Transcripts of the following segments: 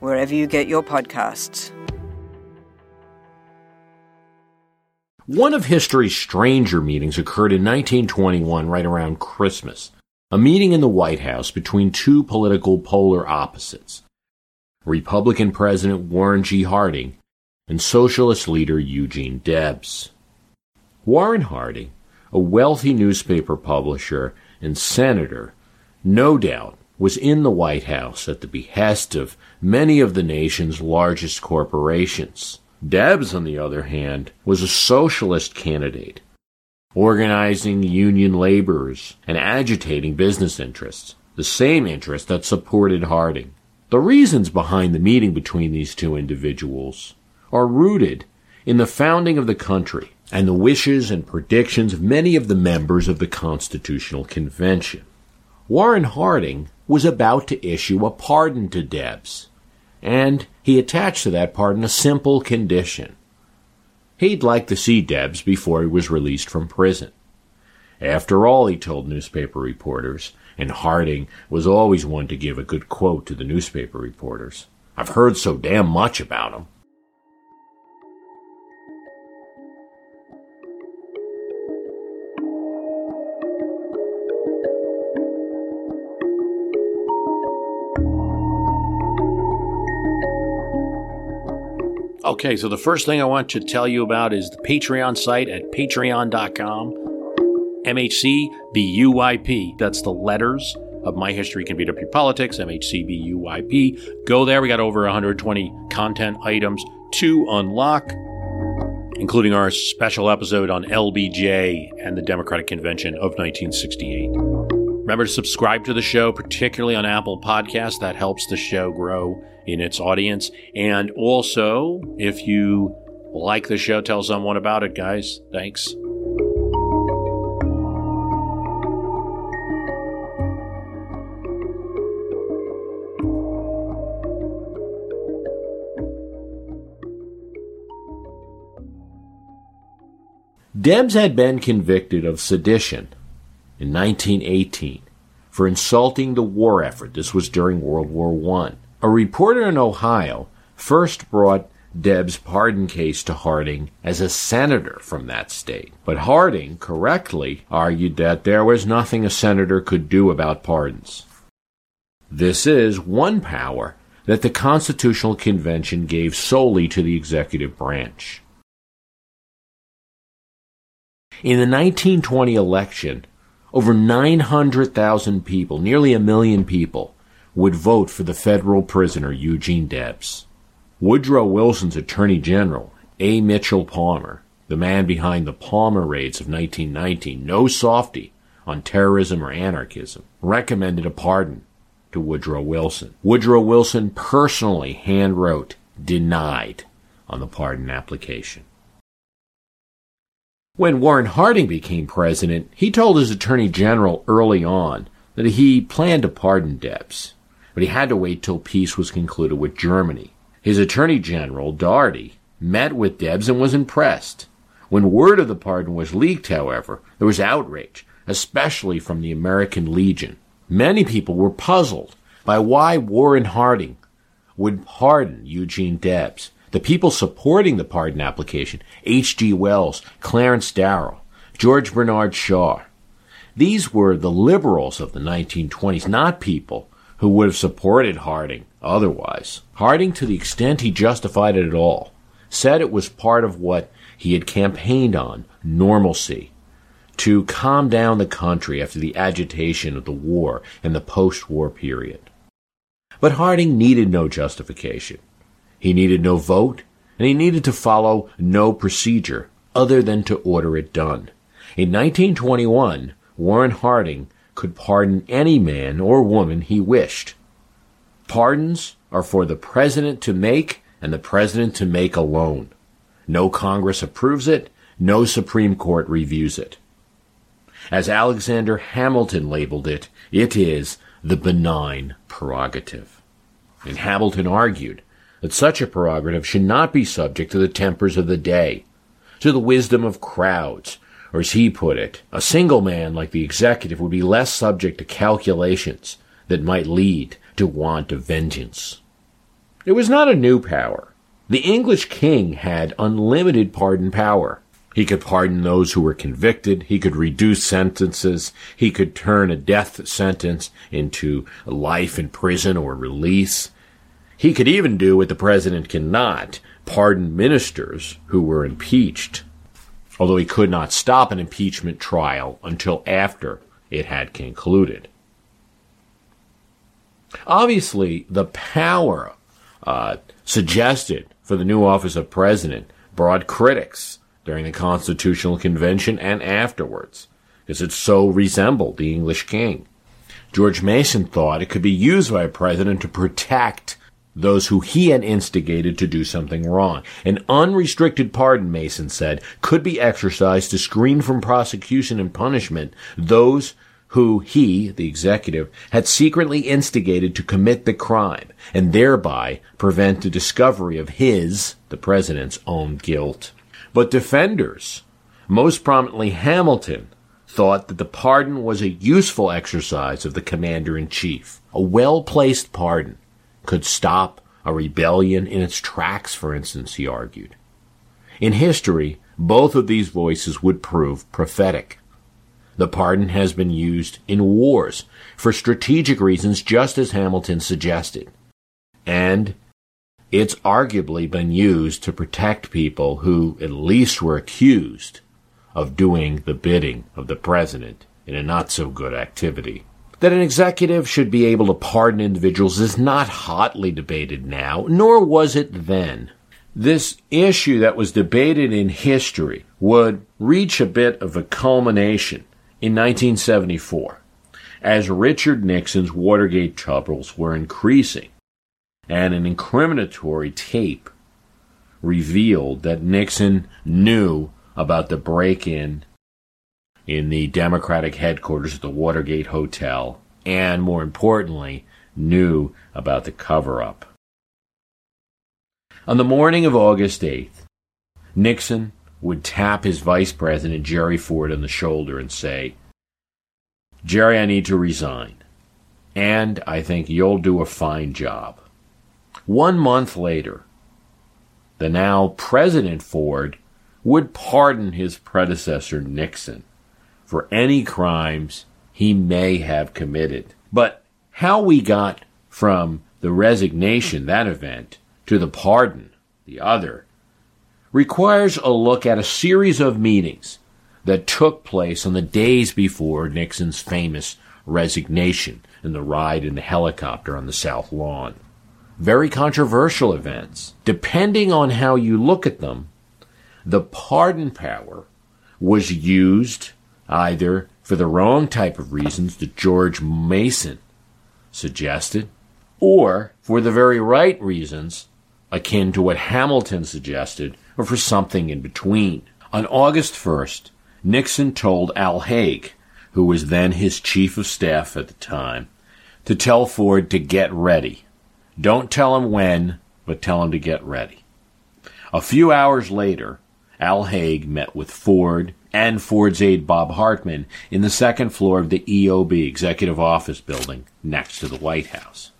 wherever you get your podcasts. One of history's stranger meetings occurred in 1921, right around Christmas. A meeting in the White House between two political polar opposites Republican President Warren G. Harding and Socialist leader Eugene Debs. Warren Harding, a wealthy newspaper publisher and senator, no doubt was in the White House at the behest of many of the nation's largest corporations. Debs, on the other hand, was a socialist candidate, organizing union laborers and agitating business interests, the same interests that supported Harding. The reasons behind the meeting between these two individuals are rooted in the founding of the country and the wishes and predictions of many of the members of the Constitutional Convention. Warren Harding was about to issue a pardon to Debs and he attached to that pardon a simple condition. He'd like to see Debs before he was released from prison. After all, he told newspaper reporters, and Harding was always one to give a good quote to the newspaper reporters. I've heard so damn much about him. Okay, so the first thing I want to tell you about is the Patreon site at patreon.com. MHCBUYP. That's the letters of My History Can Beat Up Your Politics, MHCBUYP. Go there. We got over 120 content items to unlock, including our special episode on LBJ and the Democratic Convention of 1968. Remember to subscribe to the show, particularly on Apple Podcasts. That helps the show grow in its audience. And also, if you like the show, tell someone about it, guys. Thanks. Debs had been convicted of sedition in 1918 for insulting the war effort. This was during World War I. A reporter in Ohio first brought Debs' pardon case to Harding as a senator from that state. But Harding correctly argued that there was nothing a senator could do about pardons. This is one power that the Constitutional Convention gave solely to the executive branch. In the 1920 election, over 900,000 people, nearly a million people, would vote for the federal prisoner Eugene Debs. Woodrow Wilson's Attorney General, A. Mitchell Palmer, the man behind the Palmer raids of 1919, no softy on terrorism or anarchism, recommended a pardon to Woodrow Wilson. Woodrow Wilson personally handwrote denied on the pardon application. When Warren Harding became president, he told his attorney general early on that he planned to pardon Debs but he had to wait till peace was concluded with Germany. His Attorney General, Daugherty, met with Debs and was impressed. When word of the pardon was leaked, however, there was outrage, especially from the American Legion. Many people were puzzled by why Warren Harding would pardon Eugene Debs. The people supporting the pardon application, H.G. Wells, Clarence Darrow, George Bernard Shaw, these were the liberals of the 1920s, not people who would have supported Harding otherwise. Harding, to the extent he justified it at all, said it was part of what he had campaigned on normalcy to calm down the country after the agitation of the war and the post war period. But Harding needed no justification. He needed no vote, and he needed to follow no procedure other than to order it done. In 1921, Warren Harding could pardon any man or woman he wished. Pardons are for the president to make and the president to make alone. No Congress approves it, no Supreme Court reviews it. As Alexander Hamilton labeled it, it is the benign prerogative. And Hamilton argued that such a prerogative should not be subject to the tempers of the day, to the wisdom of crowds, or as he put it, a single man like the executive would be less subject to calculations that might lead to want of vengeance. It was not a new power. The English king had unlimited pardon power. He could pardon those who were convicted. He could reduce sentences. He could turn a death sentence into life in prison or release. He could even do what the president cannot pardon ministers who were impeached, although he could not stop an impeachment trial until after it had concluded. Obviously, the power uh, suggested for the new office of president brought critics during the Constitutional Convention and afterwards, because it so resembled the English king. George Mason thought it could be used by a president to protect those who he had instigated to do something wrong. An unrestricted pardon, Mason said, could be exercised to screen from prosecution and punishment those who he, the executive, had secretly instigated to commit the crime, and thereby prevent the discovery of his, the president's, own guilt. But defenders, most prominently Hamilton, thought that the pardon was a useful exercise of the commander in chief. A well placed pardon could stop a rebellion in its tracks, for instance, he argued. In history, both of these voices would prove prophetic. The pardon has been used in wars for strategic reasons, just as Hamilton suggested. And it's arguably been used to protect people who at least were accused of doing the bidding of the president in a not so good activity. That an executive should be able to pardon individuals is not hotly debated now, nor was it then. This issue that was debated in history would reach a bit of a culmination in 1974 as Richard Nixon's Watergate troubles were increasing and an incriminatory tape revealed that Nixon knew about the break in in the Democratic headquarters at the Watergate Hotel, and more importantly, knew about the cover up. On the morning of August 8th, Nixon would tap his vice president, Jerry Ford, on the shoulder and say, Jerry, I need to resign. And I think you'll do a fine job. One month later, the now President Ford would pardon his predecessor Nixon for any crimes he may have committed. But how we got from the resignation, that event, to the pardon, the other, requires a look at a series of meetings that took place on the days before Nixon's famous resignation and the ride in the helicopter on the South Lawn very controversial events. Depending on how you look at them, the pardon power was used either for the wrong type of reasons that George Mason suggested, or for the very right reasons akin to what Hamilton suggested, or for something in between. On August 1st, Nixon told Al Haig, who was then his chief of staff at the time, to tell Ford to get ready don't tell him when, but tell him to get ready. A few hours later, Al Haig met with Ford and Ford's aide Bob Hartman in the second floor of the EOB Executive Office Building next to the White House,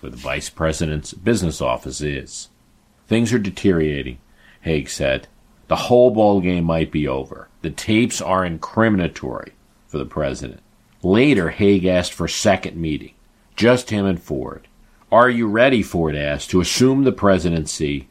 where the Vice President's business office is. Things are deteriorating, Haig said. The whole ball game might be over. The tapes are incriminatory for the president. Later, Haig asked for a second meeting, just him and Ford. Are you ready, Ford asked, to assume the presidency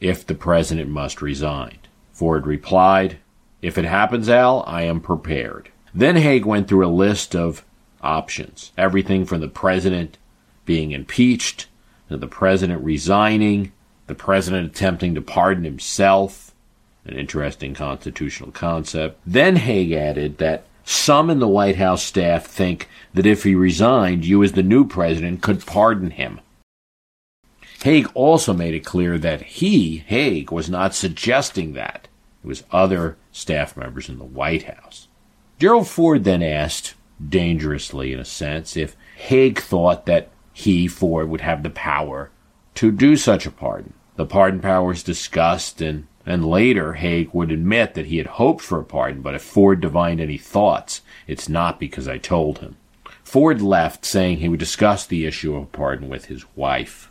if the president must resign? Ford replied, If it happens, Al, I am prepared. Then Haig went through a list of options everything from the president being impeached, to the president resigning, the president attempting to pardon himself, an interesting constitutional concept. Then Haig added that some in the White House staff think that if he resigned, you as the new president could pardon him. Haig also made it clear that he, Haig, was not suggesting that. It was other staff members in the White House. Gerald Ford then asked, dangerously in a sense, if Haig thought that he, Ford, would have the power to do such a pardon. The pardon power was discussed, and, and later Haig would admit that he had hoped for a pardon, but if Ford divined any thoughts, it's not because I told him. Ford left, saying he would discuss the issue of a pardon with his wife.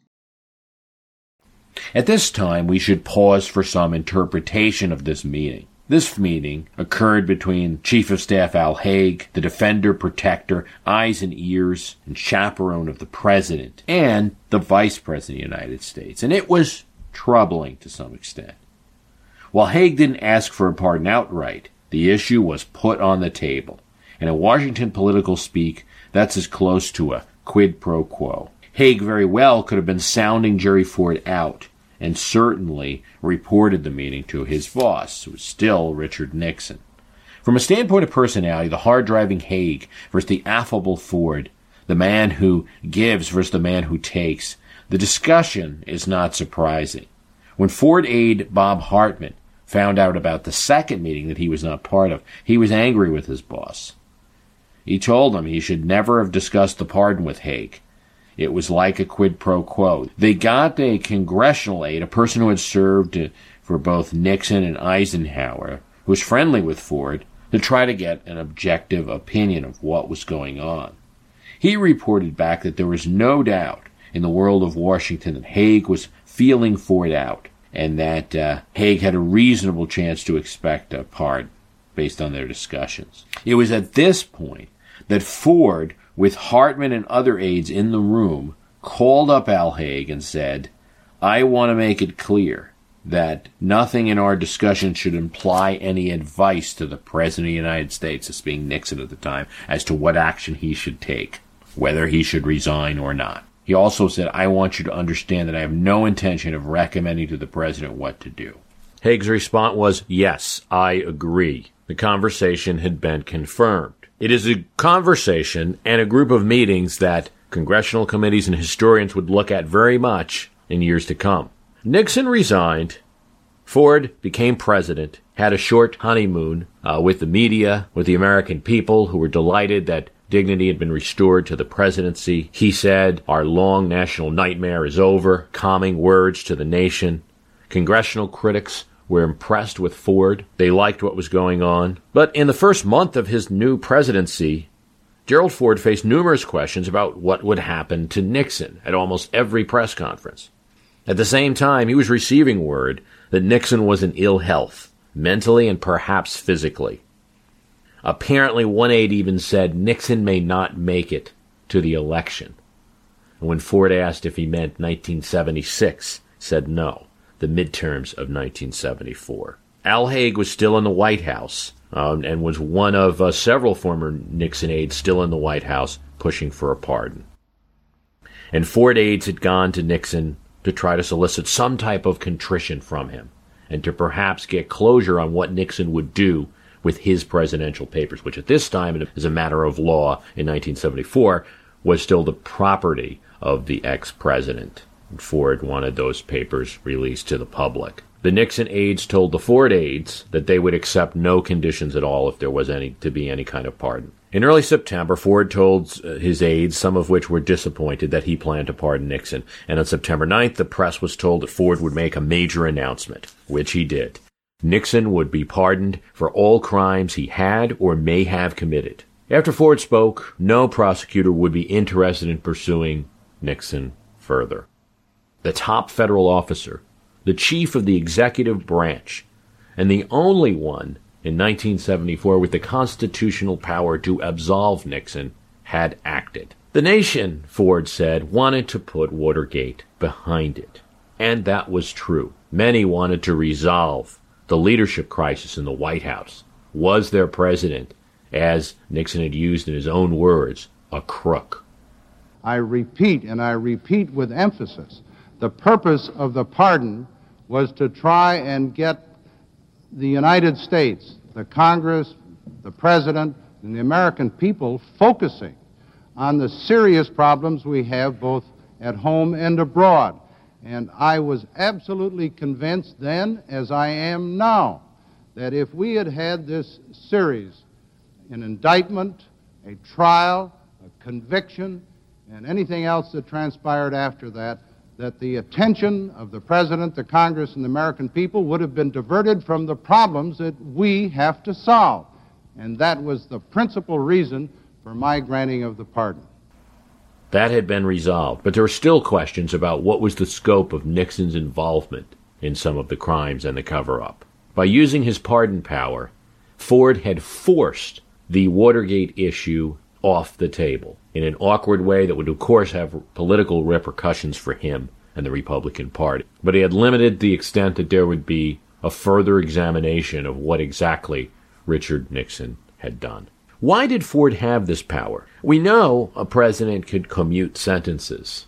At this time, we should pause for some interpretation of this meeting. This meeting occurred between Chief of Staff Al Haig, the defender, protector, eyes and ears, and chaperone of the President, and the Vice President of the United States, and it was troubling to some extent. While Haig didn't ask for a pardon outright, the issue was put on the table. And in Washington political speak, that's as close to a quid pro quo. Haig very well could have been sounding Jerry Ford out and certainly reported the meeting to his boss, who was still Richard Nixon. From a standpoint of personality, the hard driving Haig versus the affable Ford, the man who gives versus the man who takes, the discussion is not surprising. When Ford aide Bob Hartman found out about the second meeting that he was not part of, he was angry with his boss. He told him he should never have discussed the pardon with Haig. It was like a quid pro quo. They got a congressional aide, a person who had served for both Nixon and Eisenhower, who was friendly with Ford, to try to get an objective opinion of what was going on. He reported back that there was no doubt in the world of Washington that Haig was feeling Ford out, and that uh, Haig had a reasonable chance to expect a pardon based on their discussions. It was at this point that Ford with Hartman and other aides in the room, called up Al Haig and said, I want to make it clear that nothing in our discussion should imply any advice to the President of the United States, as being Nixon at the time, as to what action he should take, whether he should resign or not. He also said, I want you to understand that I have no intention of recommending to the President what to do. Haig's response was, Yes, I agree. The conversation had been confirmed. It is a conversation and a group of meetings that congressional committees and historians would look at very much in years to come. Nixon resigned. Ford became president, had a short honeymoon uh, with the media, with the American people who were delighted that dignity had been restored to the presidency. He said, Our long national nightmare is over, calming words to the nation. Congressional critics were impressed with Ford. They liked what was going on. But in the first month of his new presidency, Gerald Ford faced numerous questions about what would happen to Nixon at almost every press conference. At the same time, he was receiving word that Nixon was in ill health, mentally and perhaps physically. Apparently, one aide even said Nixon may not make it to the election. And when Ford asked if he meant 1976, said no the midterms of 1974. Al Haig was still in the White House um, and was one of uh, several former Nixon aides still in the White House pushing for a pardon. And Ford aides had gone to Nixon to try to solicit some type of contrition from him and to perhaps get closure on what Nixon would do with his presidential papers, which at this time, as a matter of law in 1974, was still the property of the ex-president. Ford wanted those papers released to the public. The Nixon aides told the Ford aides that they would accept no conditions at all if there was any to be any kind of pardon. In early September, Ford told uh, his aides, some of which were disappointed, that he planned to pardon Nixon. And on September 9th, the press was told that Ford would make a major announcement, which he did. Nixon would be pardoned for all crimes he had or may have committed. After Ford spoke, no prosecutor would be interested in pursuing Nixon further. The top federal officer, the chief of the executive branch, and the only one in 1974 with the constitutional power to absolve Nixon had acted. The nation, Ford said, wanted to put Watergate behind it. And that was true. Many wanted to resolve the leadership crisis in the White House. Was their president, as Nixon had used in his own words, a crook? I repeat, and I repeat with emphasis, the purpose of the pardon was to try and get the United States, the Congress, the President, and the American people focusing on the serious problems we have both at home and abroad. And I was absolutely convinced then, as I am now, that if we had had this series, an indictment, a trial, a conviction, and anything else that transpired after that, that the attention of the President, the Congress, and the American people would have been diverted from the problems that we have to solve. And that was the principal reason for my granting of the pardon. That had been resolved, but there were still questions about what was the scope of Nixon's involvement in some of the crimes and the cover up. By using his pardon power, Ford had forced the Watergate issue off the table in an awkward way that would, of course, have political repercussions for him and the Republican Party. But he had limited the extent that there would be a further examination of what exactly Richard Nixon had done. Why did Ford have this power? We know a president could commute sentences,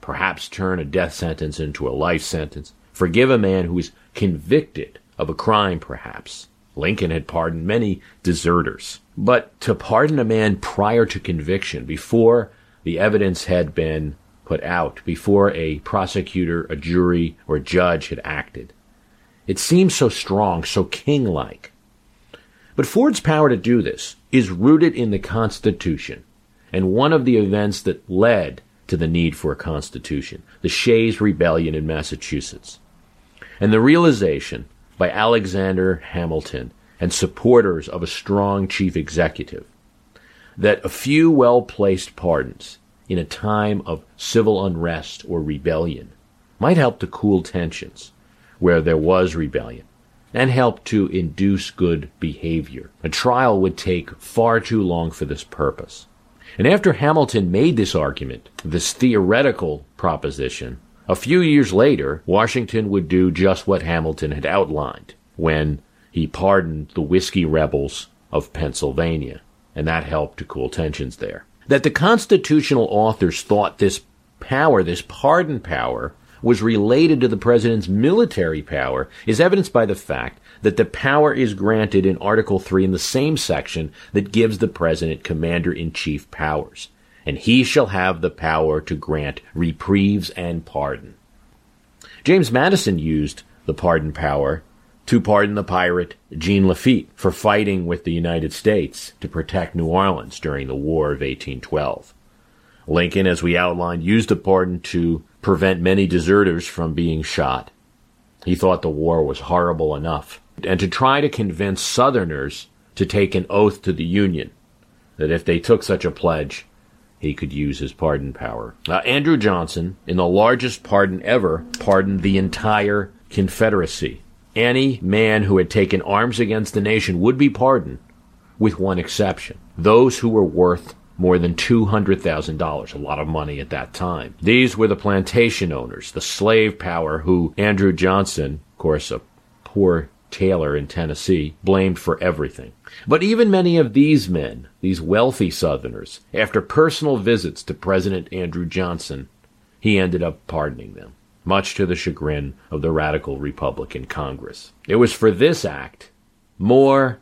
perhaps turn a death sentence into a life sentence, forgive a man who was convicted of a crime, perhaps. Lincoln had pardoned many deserters. But to pardon a man prior to conviction, before the evidence had been put out, before a prosecutor, a jury, or a judge had acted, it seems so strong, so king like. But Ford's power to do this is rooted in the Constitution, and one of the events that led to the need for a Constitution, the Shays Rebellion in Massachusetts, and the realization by Alexander Hamilton and supporters of a strong chief executive that a few well placed pardons in a time of civil unrest or rebellion might help to cool tensions where there was rebellion and help to induce good behavior. A trial would take far too long for this purpose. And after Hamilton made this argument, this theoretical proposition, a few years later, Washington would do just what Hamilton had outlined when he pardoned the whiskey rebels of Pennsylvania, and that helped to cool tensions there. That the constitutional authors thought this power, this pardon power, was related to the president's military power is evidenced by the fact that the power is granted in Article 3 in the same section that gives the president commander in chief powers and he shall have the power to grant reprieves and pardon. James Madison used the pardon power to pardon the pirate Jean Lafitte for fighting with the United States to protect New Orleans during the War of 1812. Lincoln, as we outlined, used the pardon to prevent many deserters from being shot. He thought the war was horrible enough. And to try to convince Southerners to take an oath to the Union, that if they took such a pledge, he could use his pardon power. Uh, Andrew Johnson, in the largest pardon ever, pardoned the entire Confederacy. Any man who had taken arms against the nation would be pardoned, with one exception those who were worth more than $200,000, a lot of money at that time. These were the plantation owners, the slave power who Andrew Johnson, of course, a poor tailor in Tennessee, blamed for everything. But even many of these men, these wealthy Southerners, after personal visits to President Andrew Johnson, he ended up pardoning them, much to the chagrin of the radical Republican Congress. It was for this act, more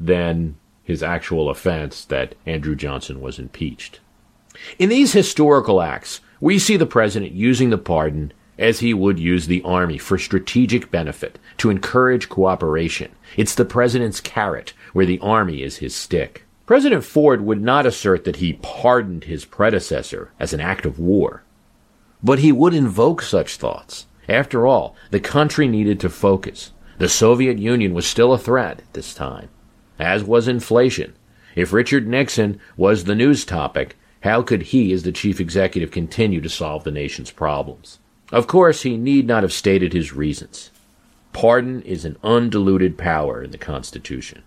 than his actual offense that Andrew Johnson was impeached. In these historical acts, we see the president using the pardon as he would use the army for strategic benefit, to encourage cooperation. It's the president's carrot, where the army is his stick. President Ford would not assert that he pardoned his predecessor as an act of war, but he would invoke such thoughts. After all, the country needed to focus. The Soviet Union was still a threat at this time, as was inflation. If Richard Nixon was the news topic, how could he, as the chief executive, continue to solve the nation's problems? Of course, he need not have stated his reasons. Pardon is an undiluted power in the Constitution.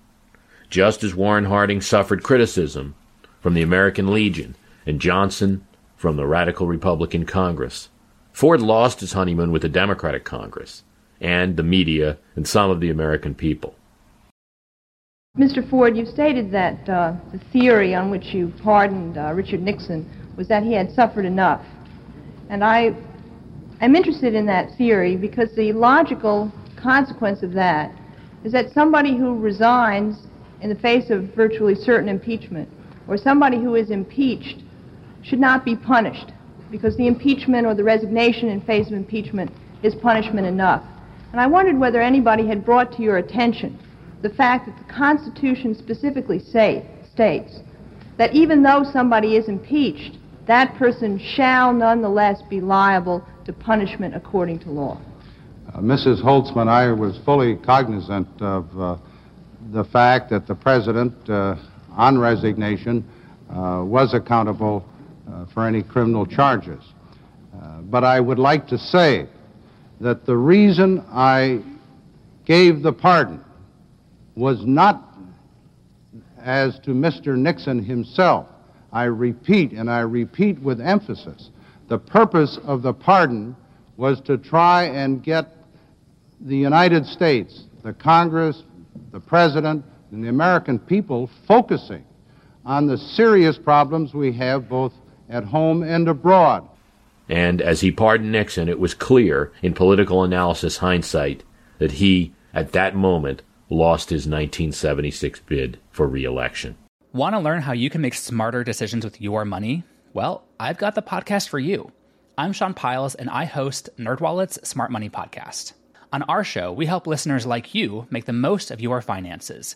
Just as Warren Harding suffered criticism from the American Legion and Johnson from the Radical Republican Congress, Ford lost his honeymoon with the Democratic Congress and the media and some of the American people. Mr. Ford, you stated that uh, the theory on which you pardoned uh, Richard Nixon was that he had suffered enough. And I I'm interested in that theory because the logical consequence of that is that somebody who resigns in the face of virtually certain impeachment or somebody who is impeached should not be punished because the impeachment or the resignation in face of impeachment is punishment enough. And I wondered whether anybody had brought to your attention the fact that the Constitution specifically say, states that even though somebody is impeached, that person shall nonetheless be liable to punishment according to law. Uh, Mrs. Holtzman, I was fully cognizant of uh, the fact that the president, uh, on resignation, uh, was accountable for any criminal charges. Uh, but I would like to say that the reason I gave the pardon was not as to Mr. Nixon himself, I repeat, and I repeat with emphasis, the purpose of the pardon was to try and get the United States, the Congress, the President, and the American people focusing on the serious problems we have both at home and abroad. And as he pardoned Nixon, it was clear in political analysis hindsight that he, at that moment, lost his 1976 bid for reelection. Want to learn how you can make smarter decisions with your money? Well, I've got the podcast for you. I'm Sean Pyles, and I host NerdWallet's Smart Money Podcast. On our show, we help listeners like you make the most of your finances.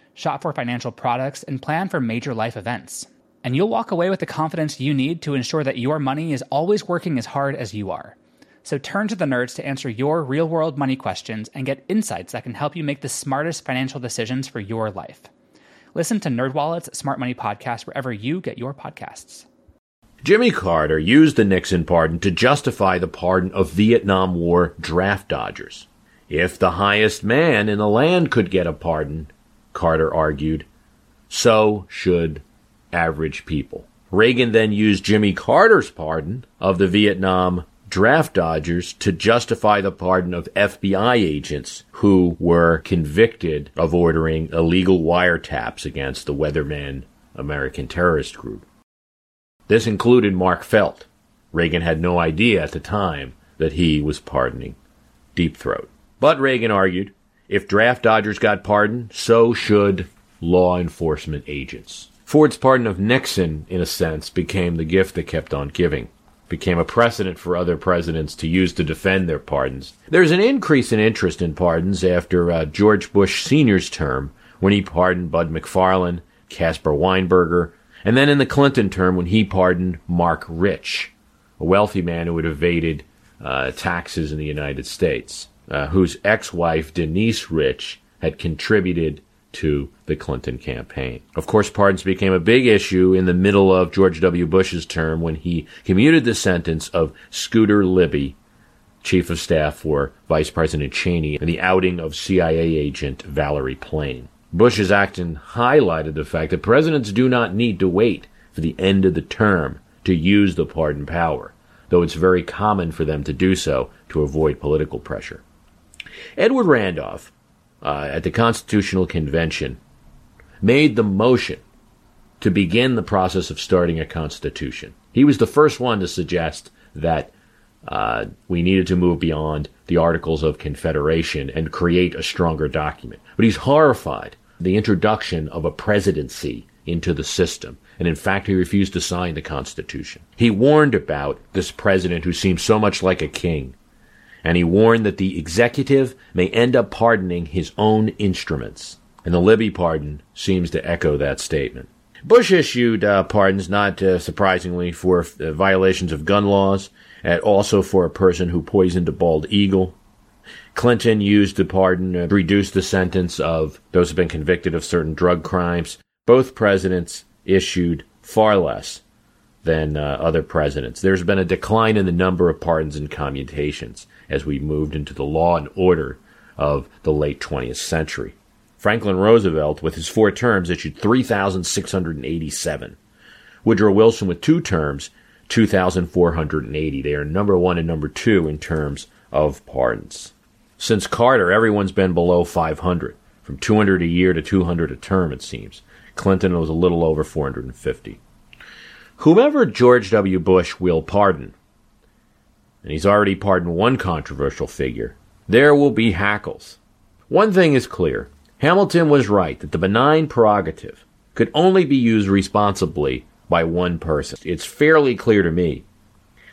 shop for financial products, and plan for major life events. And you'll walk away with the confidence you need to ensure that your money is always working as hard as you are. So turn to the nerds to answer your real world money questions and get insights that can help you make the smartest financial decisions for your life. Listen to NerdWallet's Smart Money Podcast wherever you get your podcasts. Jimmy Carter used the Nixon pardon to justify the pardon of Vietnam War draft dodgers. If the highest man in the land could get a pardon, Carter argued, so should average people. Reagan then used Jimmy Carter's pardon of the Vietnam draft dodgers to justify the pardon of FBI agents who were convicted of ordering illegal wiretaps against the Weatherman American terrorist group. This included Mark Felt. Reagan had no idea at the time that he was pardoning Deep Throat. But Reagan argued if draft dodgers got pardoned, so should law enforcement agents. Ford's pardon of Nixon, in a sense, became the gift that kept on giving became a precedent for other presidents to use to defend their pardons. There's an increase in interest in pardons after uh, George Bush Sr.'s term, when he pardoned Bud McFarlane, Caspar Weinberger, and then in the Clinton term when he pardoned Marc Rich, a wealthy man who had evaded uh, taxes in the United States, uh, whose ex-wife Denise Rich had contributed to the Clinton campaign. Of course, pardons became a big issue in the middle of George W. Bush's term when he commuted the sentence of Scooter Libby, chief of staff for Vice President Cheney, and the outing of CIA agent Valerie Plame. Bush's action highlighted the fact that presidents do not need to wait for the end of the term to use the pardon power, though it's very common for them to do so to avoid political pressure. Edward Randolph, uh, at the Constitutional Convention, made the motion to begin the process of starting a constitution. He was the first one to suggest that uh, we needed to move beyond the Articles of Confederation and create a stronger document. But he's horrified the introduction of a presidency into the system. And in fact, he refused to sign the Constitution. He warned about this president who seems so much like a king. And he warned that the executive may end up pardoning his own instruments. And the Libby pardon seems to echo that statement. Bush issued uh, pardons, not uh, surprisingly, for uh, violations of gun laws, and also for a person who poisoned a bald eagle. Clinton used the pardon to reduce the sentence of those who have been convicted of certain drug crimes. Both presidents issued far less than uh, other presidents. There's been a decline in the number of pardons and commutations as we moved into the law and order of the late 20th century. Franklin Roosevelt, with his four terms, issued 3,687. Woodrow Wilson, with two terms, 2,480. They are number one and number two in terms of pardons. Since Carter, everyone's been below 500, from 200 a year to 200 a term, it seems. Clinton was a little over 450. Whomever George W. Bush will pardon, and he's already pardoned one controversial figure, there will be hackles. One thing is clear Hamilton was right that the benign prerogative could only be used responsibly by one person. It's fairly clear to me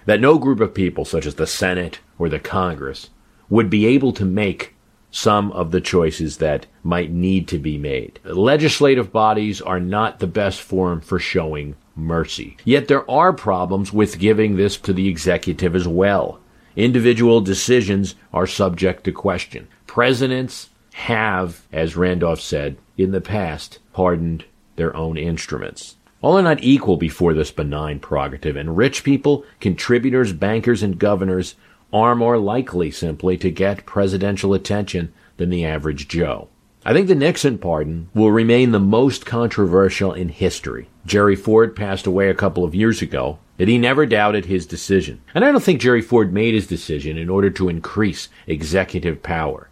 that no group of people, such as the Senate or the Congress, would be able to make some of the choices that might need to be made. Legislative bodies are not the best forum for showing mercy. Yet there are problems with giving this to the executive as well. Individual decisions are subject to question. Presidents have, as Randolph said, in the past, pardoned their own instruments. All are not equal before this benign prerogative, and rich people, contributors, bankers, and governors are more likely simply to get presidential attention than the average Joe. I think the Nixon pardon will remain the most controversial in history. Jerry Ford passed away a couple of years ago, and he never doubted his decision. And I don't think Jerry Ford made his decision in order to increase executive power.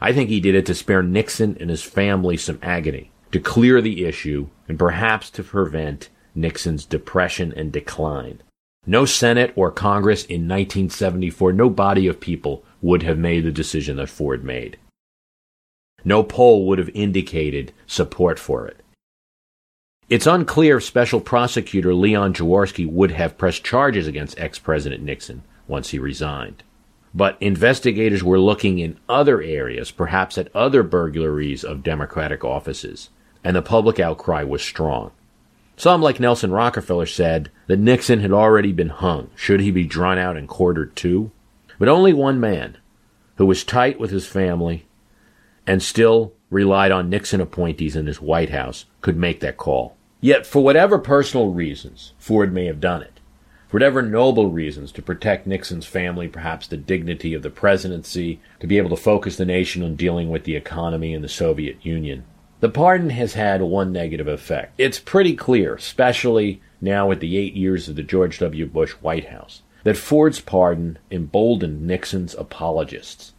I think he did it to spare Nixon and his family some agony, to clear the issue, and perhaps to prevent Nixon's depression and decline. No Senate or Congress in 1974, no body of people would have made the decision that Ford made. No poll would have indicated support for it. It's unclear if Special Prosecutor Leon Jaworski would have pressed charges against ex President Nixon once he resigned. But investigators were looking in other areas, perhaps at other burglaries of Democratic offices, and the public outcry was strong. Some, like Nelson Rockefeller, said that Nixon had already been hung. Should he be drawn out and quartered too? But only one man, who was tight with his family and still relied on Nixon appointees in his White House, could make that call. Yet, for whatever personal reasons, Ford may have done it for whatever noble reasons to protect Nixon's family, perhaps the dignity of the presidency, to be able to focus the nation on dealing with the economy and the Soviet Union. The pardon has had one negative effect. It's pretty clear, especially now with the eight years of the George W. Bush White House, that Ford's pardon emboldened Nixon's apologists,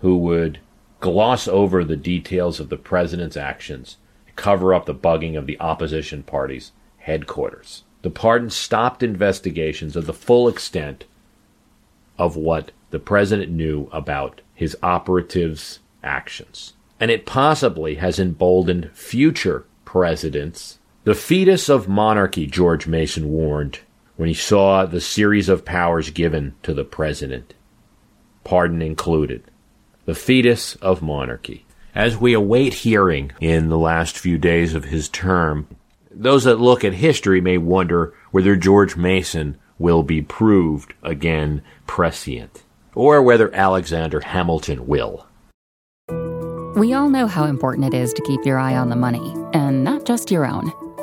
who would gloss over the details of the president's actions, cover up the bugging of the opposition party's headquarters. The pardon stopped investigations of the full extent of what the president knew about his operatives' actions. And it possibly has emboldened future presidents. The fetus of monarchy, George Mason warned when he saw the series of powers given to the president, pardon included. The fetus of monarchy. As we await hearing in the last few days of his term, those that look at history may wonder whether George Mason will be proved again prescient, or whether Alexander Hamilton will. We all know how important it is to keep your eye on the money, and not just your own.